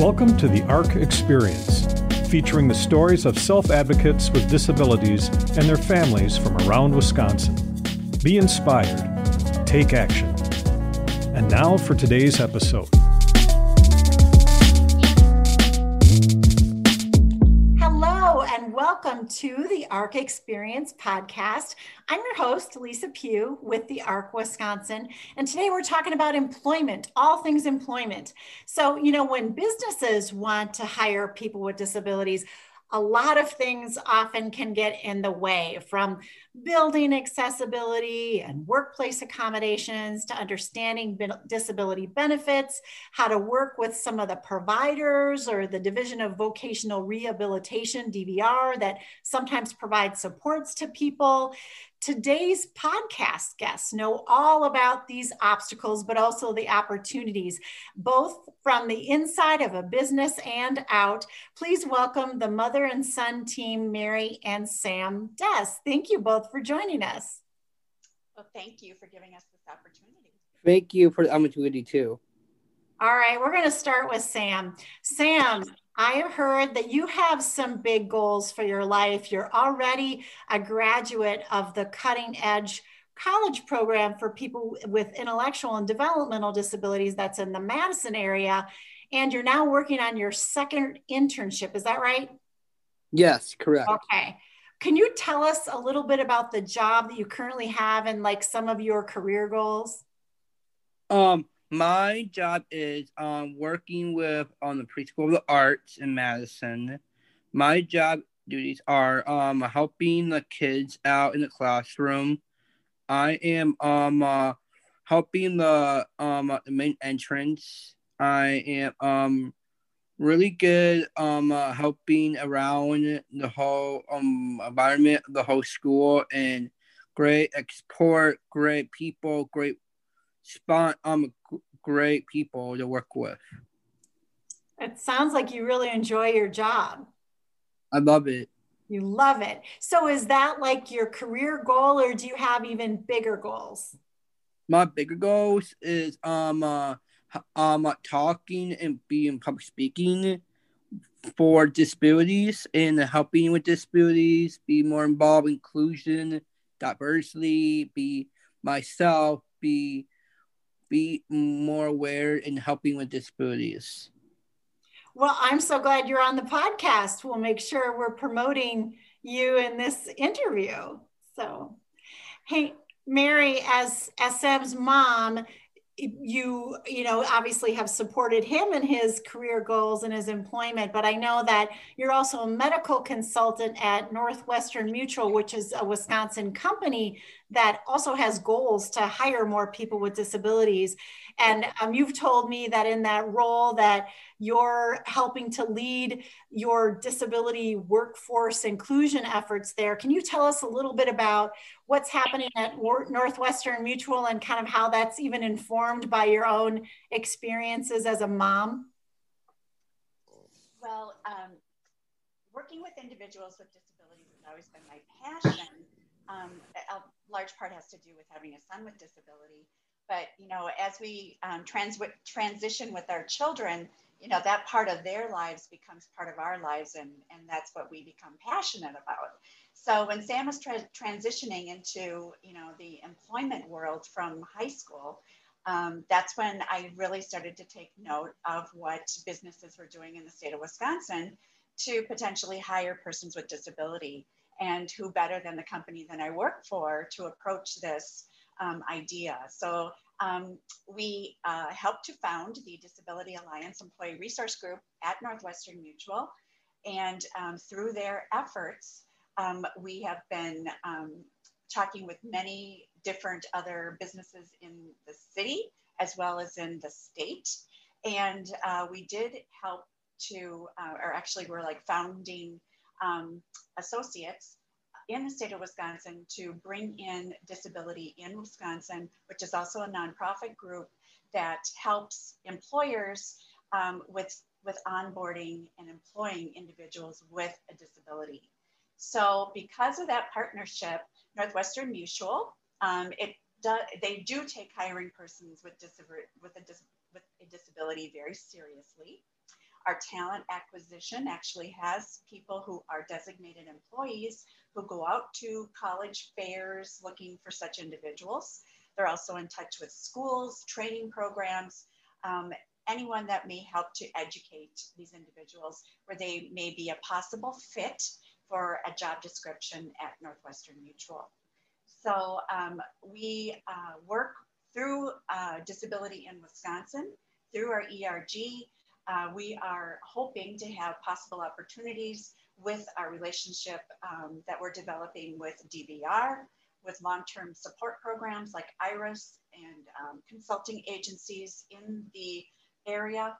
Welcome to the ARC Experience, featuring the stories of self advocates with disabilities and their families from around Wisconsin. Be inspired, take action. And now for today's episode. Welcome to the ARC Experience podcast. I'm your host, Lisa Pugh with the ARC Wisconsin. And today we're talking about employment, all things employment. So, you know, when businesses want to hire people with disabilities, a lot of things often can get in the way from building accessibility and workplace accommodations to understanding disability benefits, how to work with some of the providers or the Division of Vocational Rehabilitation, DVR, that sometimes provides supports to people. Today's podcast guests know all about these obstacles, but also the opportunities, both from the inside of a business and out. Please welcome the mother and son team, Mary and Sam Dess. Thank you both for joining us. Well, thank you for giving us this opportunity. Thank you for the opportunity, too. All right, we're going to start with Sam. Sam, I have heard that you have some big goals for your life. You're already a graduate of the cutting edge college program for people with intellectual and developmental disabilities that's in the Madison area. And you're now working on your second internship. Is that right? Yes, correct. Okay. Can you tell us a little bit about the job that you currently have and like some of your career goals? Um, my job is um, working with um, the Preschool of the Arts in Madison. My job duties are um, helping the kids out in the classroom. I am um, uh, helping the um, the main entrance. I am um, really good um, uh, helping around the whole um, environment, the whole school, and great export, great people, great spot um great people to work with. It sounds like you really enjoy your job. I love it. You love it. So is that like your career goal or do you have even bigger goals? My bigger goals is um uh, um talking and being public speaking for disabilities and helping with disabilities, be more involved inclusion, diversity, be myself, be be more aware in helping with disabilities. Well, I'm so glad you're on the podcast. We'll make sure we're promoting you in this interview. So, hey, Mary, as Sam's mom, you you know obviously have supported him in his career goals and his employment but i know that you're also a medical consultant at northwestern mutual which is a wisconsin company that also has goals to hire more people with disabilities. And um, you've told me that in that role that you're helping to lead your disability workforce inclusion efforts there. Can you tell us a little bit about what's happening at northwestern mutual and kind of how that's even informed by your own experiences as a mom? Well um, working with individuals with disabilities has always been my passion. Um, a large part has to do with having a son with disability. But you know, as we um, trans- transition with our children, you know, that part of their lives becomes part of our lives, and and that's what we become passionate about. So when Sam was tra- transitioning into you know the employment world from high school, um, that's when I really started to take note of what businesses were doing in the state of Wisconsin to potentially hire persons with disability and who better than the company that I work for to approach this um, idea. So um, we uh, helped to found the Disability Alliance Employee Resource Group at Northwestern Mutual. And um, through their efforts, um, we have been um, talking with many different other businesses in the city as well as in the state. And uh, we did help to, uh, or actually, we're like founding um, associates in the state of Wisconsin to bring in disability in Wisconsin, which is also a nonprofit group that helps employers um, with, with onboarding and employing individuals with a disability. So because of that partnership, Northwestern Mutual, um, it do, they do take hiring persons with, with, a dis, with a disability very seriously. Our talent acquisition actually has people who are designated employees who go out to college fairs looking for such individuals. They're also in touch with schools, training programs, um, anyone that may help to educate these individuals where they may be a possible fit for a job description at Northwestern Mutual. So um, we uh, work through uh, Disability in Wisconsin, through our ERG. Uh, we are hoping to have possible opportunities with our relationship um, that we're developing with DVR, with long-term support programs like IRIS and um, consulting agencies in the area.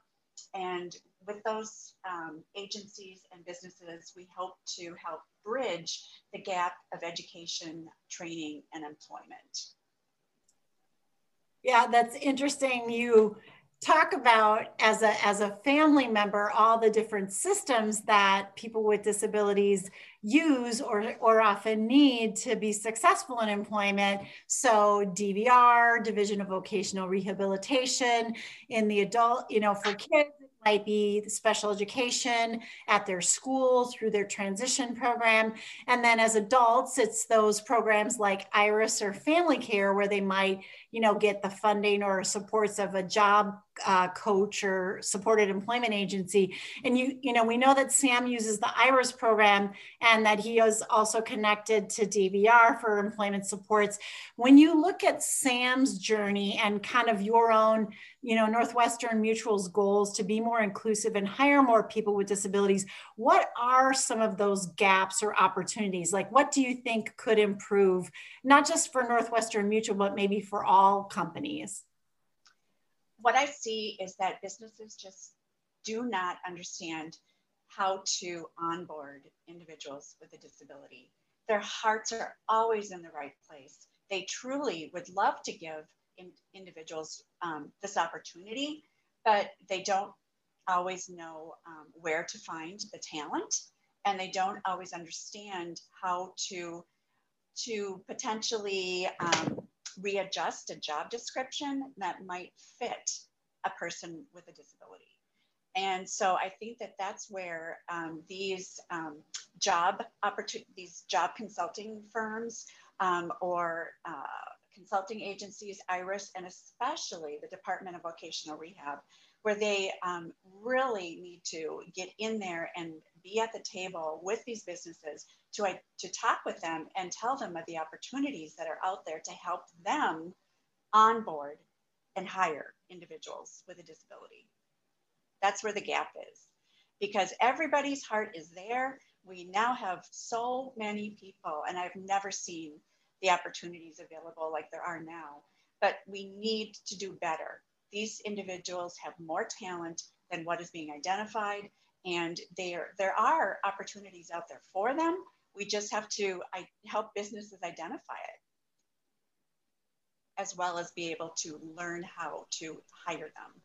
And with those um, agencies and businesses, we hope to help bridge the gap of education, training, and employment. Yeah, that's interesting. You talk about as a as a family member all the different systems that people with disabilities use or or often need to be successful in employment so DVR division of vocational rehabilitation in the adult you know for kids it might be special education at their school through their transition program. And then as adults, it's those programs like IRIS or family care where they might, you know, get the funding or supports of a job uh, coach or supported employment agency. And you, you know, we know that Sam uses the IRIS program and that he is also connected to DVR for employment supports. When you look at Sam's journey and kind of your own, you know, Northwestern Mutual's goals to be more inclusive and hire more people with disabilities, what are some of those gaps or opportunities? Like, what do you think could improve, not just for Northwestern Mutual, but maybe for all companies? what I see is that businesses just do not understand how to onboard individuals with a disability. Their hearts are always in the right place. They truly would love to give in, individuals um, this opportunity, but they don't always know um, where to find the talent and they don't always understand how to to potentially um, readjust a job description that might fit a person with a disability. And so I think that that's where um, these um, job opportunities, these job consulting firms um, or uh, consulting agencies, IRIS, and especially the Department of Vocational Rehab, where they um, really need to get in there and be at the table with these businesses to, to talk with them and tell them of the opportunities that are out there to help them onboard and hire individuals with a disability. That's where the gap is because everybody's heart is there. We now have so many people, and I've never seen the opportunities available like there are now, but we need to do better. These individuals have more talent than what is being identified, and there, there are opportunities out there for them. We just have to I, help businesses identify it as well as be able to learn how to hire them.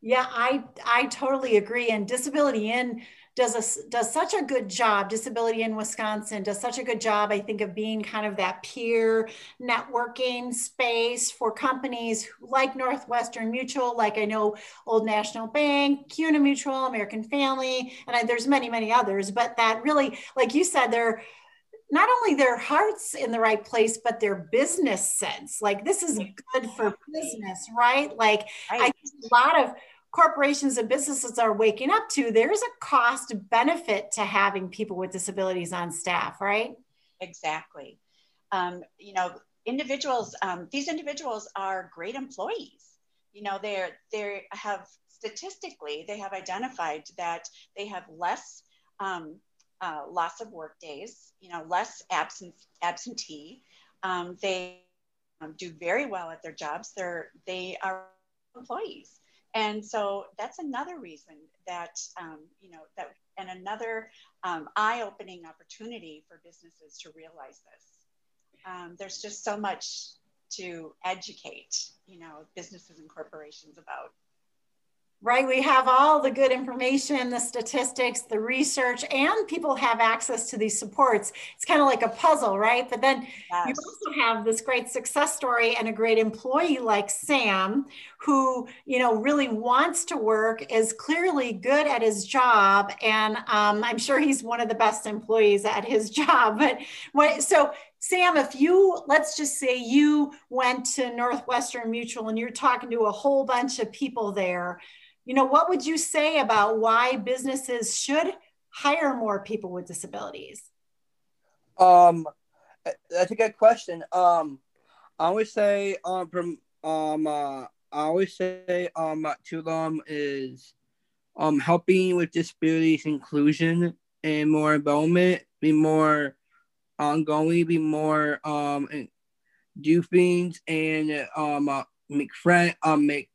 Yeah, I I totally agree. And Disability In does a, does such a good job. Disability in Wisconsin does such a good job, I think, of being kind of that peer networking space for companies like Northwestern Mutual, like I know Old National Bank, CUNA Mutual, American Family, and I, there's many many others. But that really, like you said, they're not only their hearts in the right place, but their business sense. Like this is good for business, right? Like right. I think a lot of corporations and businesses are waking up to there's a cost benefit to having people with disabilities on staff, right? Exactly. Um, you know, individuals, um, these individuals are great employees. You know, they're they have statistically they have identified that they have less um, uh, loss of work days, you know, less absent, absentee. Um, they um, do very well at their jobs. They're, they are employees. And so that's another reason that, um, you know, that, and another um, eye opening opportunity for businesses to realize this. Um, there's just so much to educate, you know, businesses and corporations about. Right? We have all the good information, the statistics, the research, and people have access to these supports. It's kind of like a puzzle, right? But then yes. you also have this great success story and a great employee like Sam, who you know really wants to work, is clearly good at his job, and um, I'm sure he's one of the best employees at his job. But what, so Sam, if you, let's just say you went to Northwestern Mutual and you're talking to a whole bunch of people there, you know, what would you say about why businesses should hire more people with disabilities? Um, that's a good question. Um, I always say um from um uh, I always say um to them is um helping with disabilities inclusion and more involvement, be more ongoing, be more um do things and um uh, make friend um make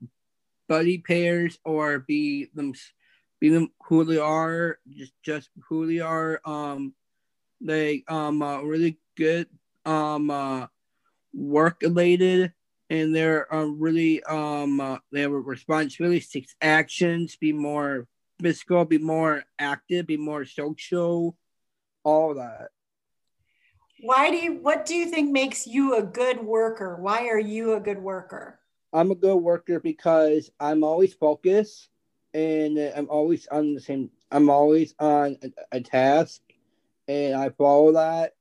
buddy pairs or be them be them who they are, just just who they are. Um, they um uh, really good um uh, work related and they're uh, really um uh, they have a responsibility, takes actions, be more physical, be more active, be more social, all that. Why do you what do you think makes you a good worker? Why are you a good worker? I'm a good worker because I'm always focused and I'm always on the same. I'm always on a, a task, and I follow that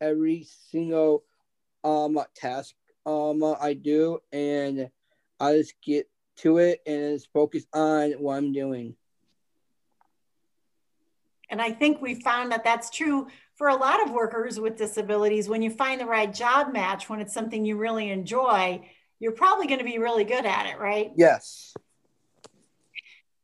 every single um task um I do, and I just get to it and just focus on what I'm doing. And I think we found that that's true for a lot of workers with disabilities. When you find the right job match, when it's something you really enjoy, you're probably going to be really good at it, right? Yes.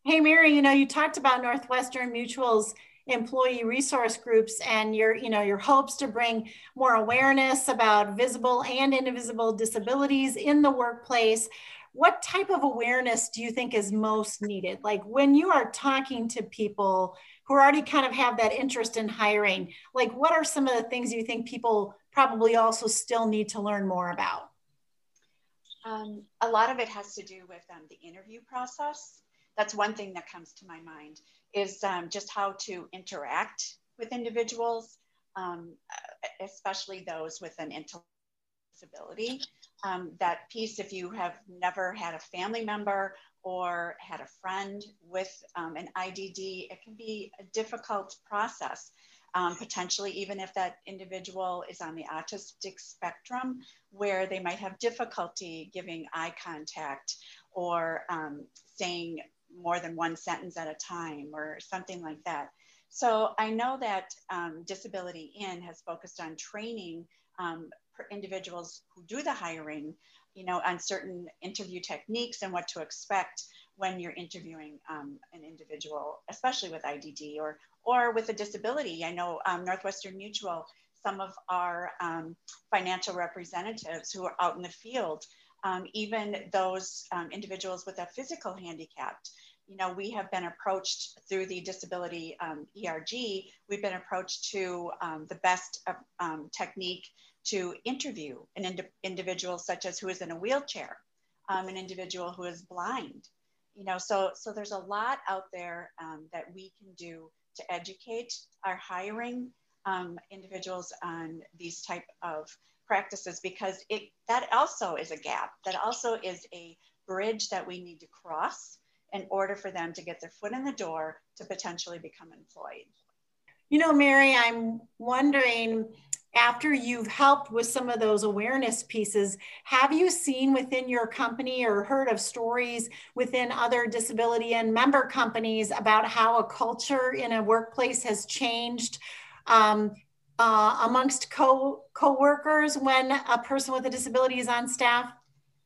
Hey, Mary, you know, you talked about Northwestern Mutual's employee resource groups and your, you know, your hopes to bring more awareness about visible and invisible disabilities in the workplace. What type of awareness do you think is most needed? Like when you are talking to people who already kind of have that interest in hiring, like what are some of the things you think people probably also still need to learn more about? Um, a lot of it has to do with um, the interview process. That's one thing that comes to my mind is um, just how to interact with individuals, um, especially those with an intellectual disability. Um, that piece, if you have never had a family member or had a friend with um, an IDD, it can be a difficult process um, potentially even if that individual is on the autistic spectrum, where they might have difficulty giving eye contact or um, saying more than one sentence at a time or something like that. So I know that um, Disability In has focused on training um, individuals who do the hiring, you know, on certain interview techniques and what to expect when you're interviewing um, an individual, especially with IDD or, or with a disability. I know um, Northwestern Mutual, some of our um, financial representatives who are out in the field, um, even those um, individuals with a physical handicap, you know, we have been approached through the disability um, ERG, we've been approached to the best uh, technique to interview an ind- individual such as who is in a wheelchair, an individual who is blind, you know so so there's a lot out there um, that we can do to educate our hiring um, individuals on these type of practices because it that also is a gap. That also is a bridge that we need to cross in order for them to get their foot in the door to potentially become employed. You know mary i'm wondering after you've helped with some of those awareness pieces, have you seen within your company or heard of stories within other disability and member companies about how a culture in a workplace has changed um, uh, amongst co co-workers when a person with a disability is on staff?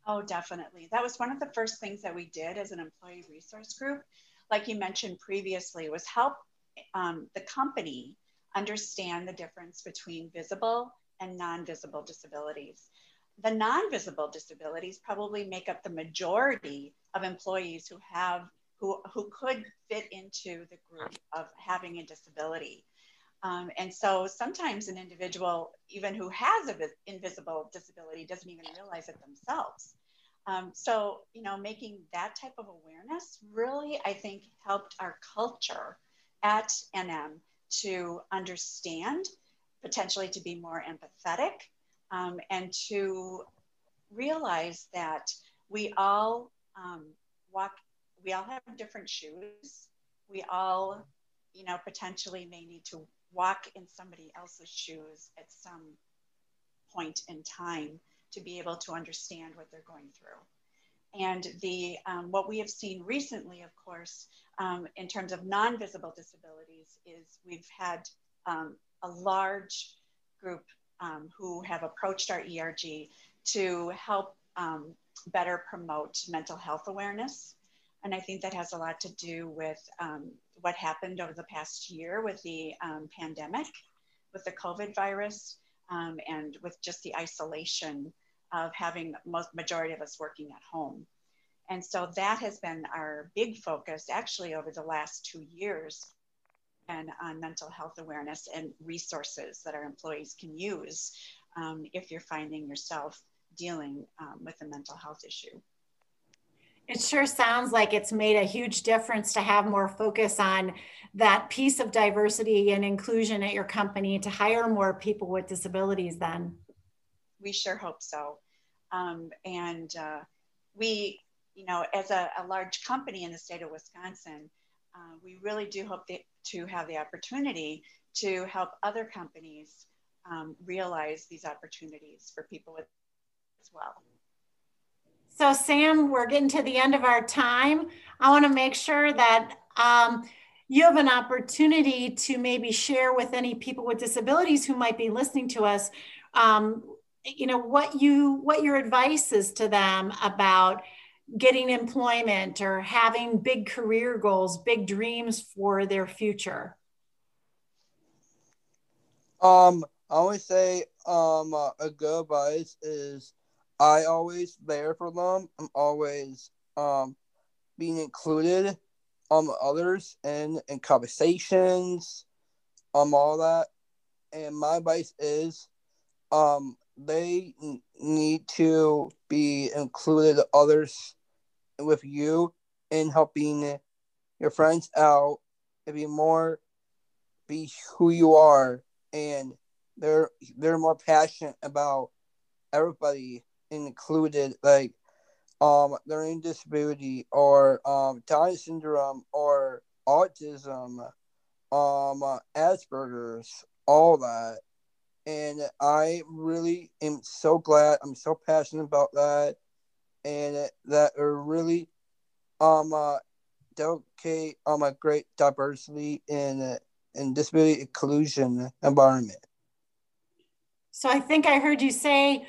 Oh, definitely. That was one of the first things that we did as an employee resource group. Like you mentioned previously, was help um, the company understand the difference between visible and non-visible disabilities. The non-visible disabilities probably make up the majority of employees who have who, who could fit into the group of having a disability. Um, and so sometimes an individual, even who has an invisible disability, doesn't even realize it themselves. Um, so, you know, making that type of awareness really, I think, helped our culture at NM to understand, potentially to be more empathetic, um, and to realize that we all um, walk, we all have different shoes. We all, you know, potentially may need to walk in somebody else's shoes at some point in time to be able to understand what they're going through. And the um, what we have seen recently, of course, um, in terms of non-visible disabilities, is we've had um, a large group um, who have approached our ERG to help um, better promote mental health awareness. And I think that has a lot to do with what happened over the past year with the pandemic, with the COVID virus, and with just the isolation of having most majority of us working at home. And so that has been our big focus actually over the last two years and on mental health awareness and resources that our employees can use um, if you're finding yourself dealing um, with a mental health issue. It sure sounds like it's made a huge difference to have more focus on that piece of diversity and inclusion at your company to hire more people with disabilities then we sure hope so. Um, and uh, we, you know, as a, a, large company in the state of Wisconsin, uh, we really do hope that, to have the opportunity to help other companies um, realize these opportunities for people with as well. So, Sam, we're getting to the end of our time. I want to make sure that um, you have an opportunity to maybe share with any people with disabilities who might be listening to us um, you know what you what your advice is to them about getting employment or having big career goals big dreams for their future? Um i always say um a good advice is i always there for them. I'm always um being included um others in in conversations um all that. And my advice is um they need to be included others with you in helping your friends out and be more be who you are. And they're they're more passionate about everybody included like um learning disability or um Down syndrome or autism um Asperger's all that and I really am so glad. I'm so passionate about that, and that are really um uh, dedicate um a great diversity in uh, in disability inclusion environment. So I think I heard you say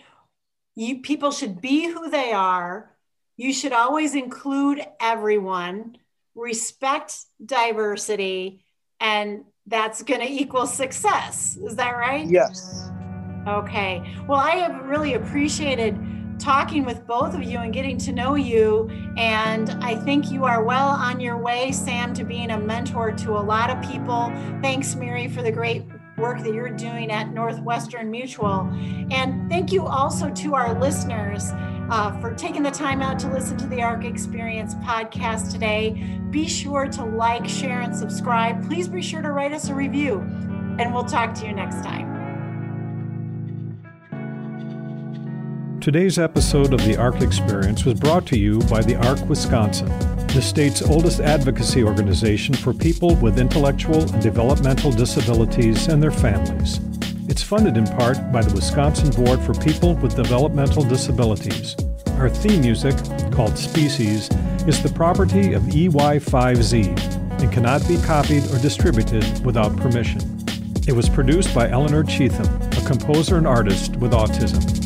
you people should be who they are. You should always include everyone, respect diversity, and that's going to equal success. Is that right? Yes. Okay. Well, I have really appreciated talking with both of you and getting to know you. And I think you are well on your way, Sam, to being a mentor to a lot of people. Thanks, Mary, for the great work that you're doing at Northwestern Mutual. And thank you also to our listeners uh, for taking the time out to listen to the ARC Experience podcast today. Be sure to like, share, and subscribe. Please be sure to write us a review, and we'll talk to you next time. Today's episode of the ARC Experience was brought to you by the ARC Wisconsin, the state's oldest advocacy organization for people with intellectual and developmental disabilities and their families. It's funded in part by the Wisconsin Board for People with Developmental Disabilities. Our theme music, called Species, is the property of EY5Z and cannot be copied or distributed without permission. It was produced by Eleanor Cheatham, a composer and artist with autism.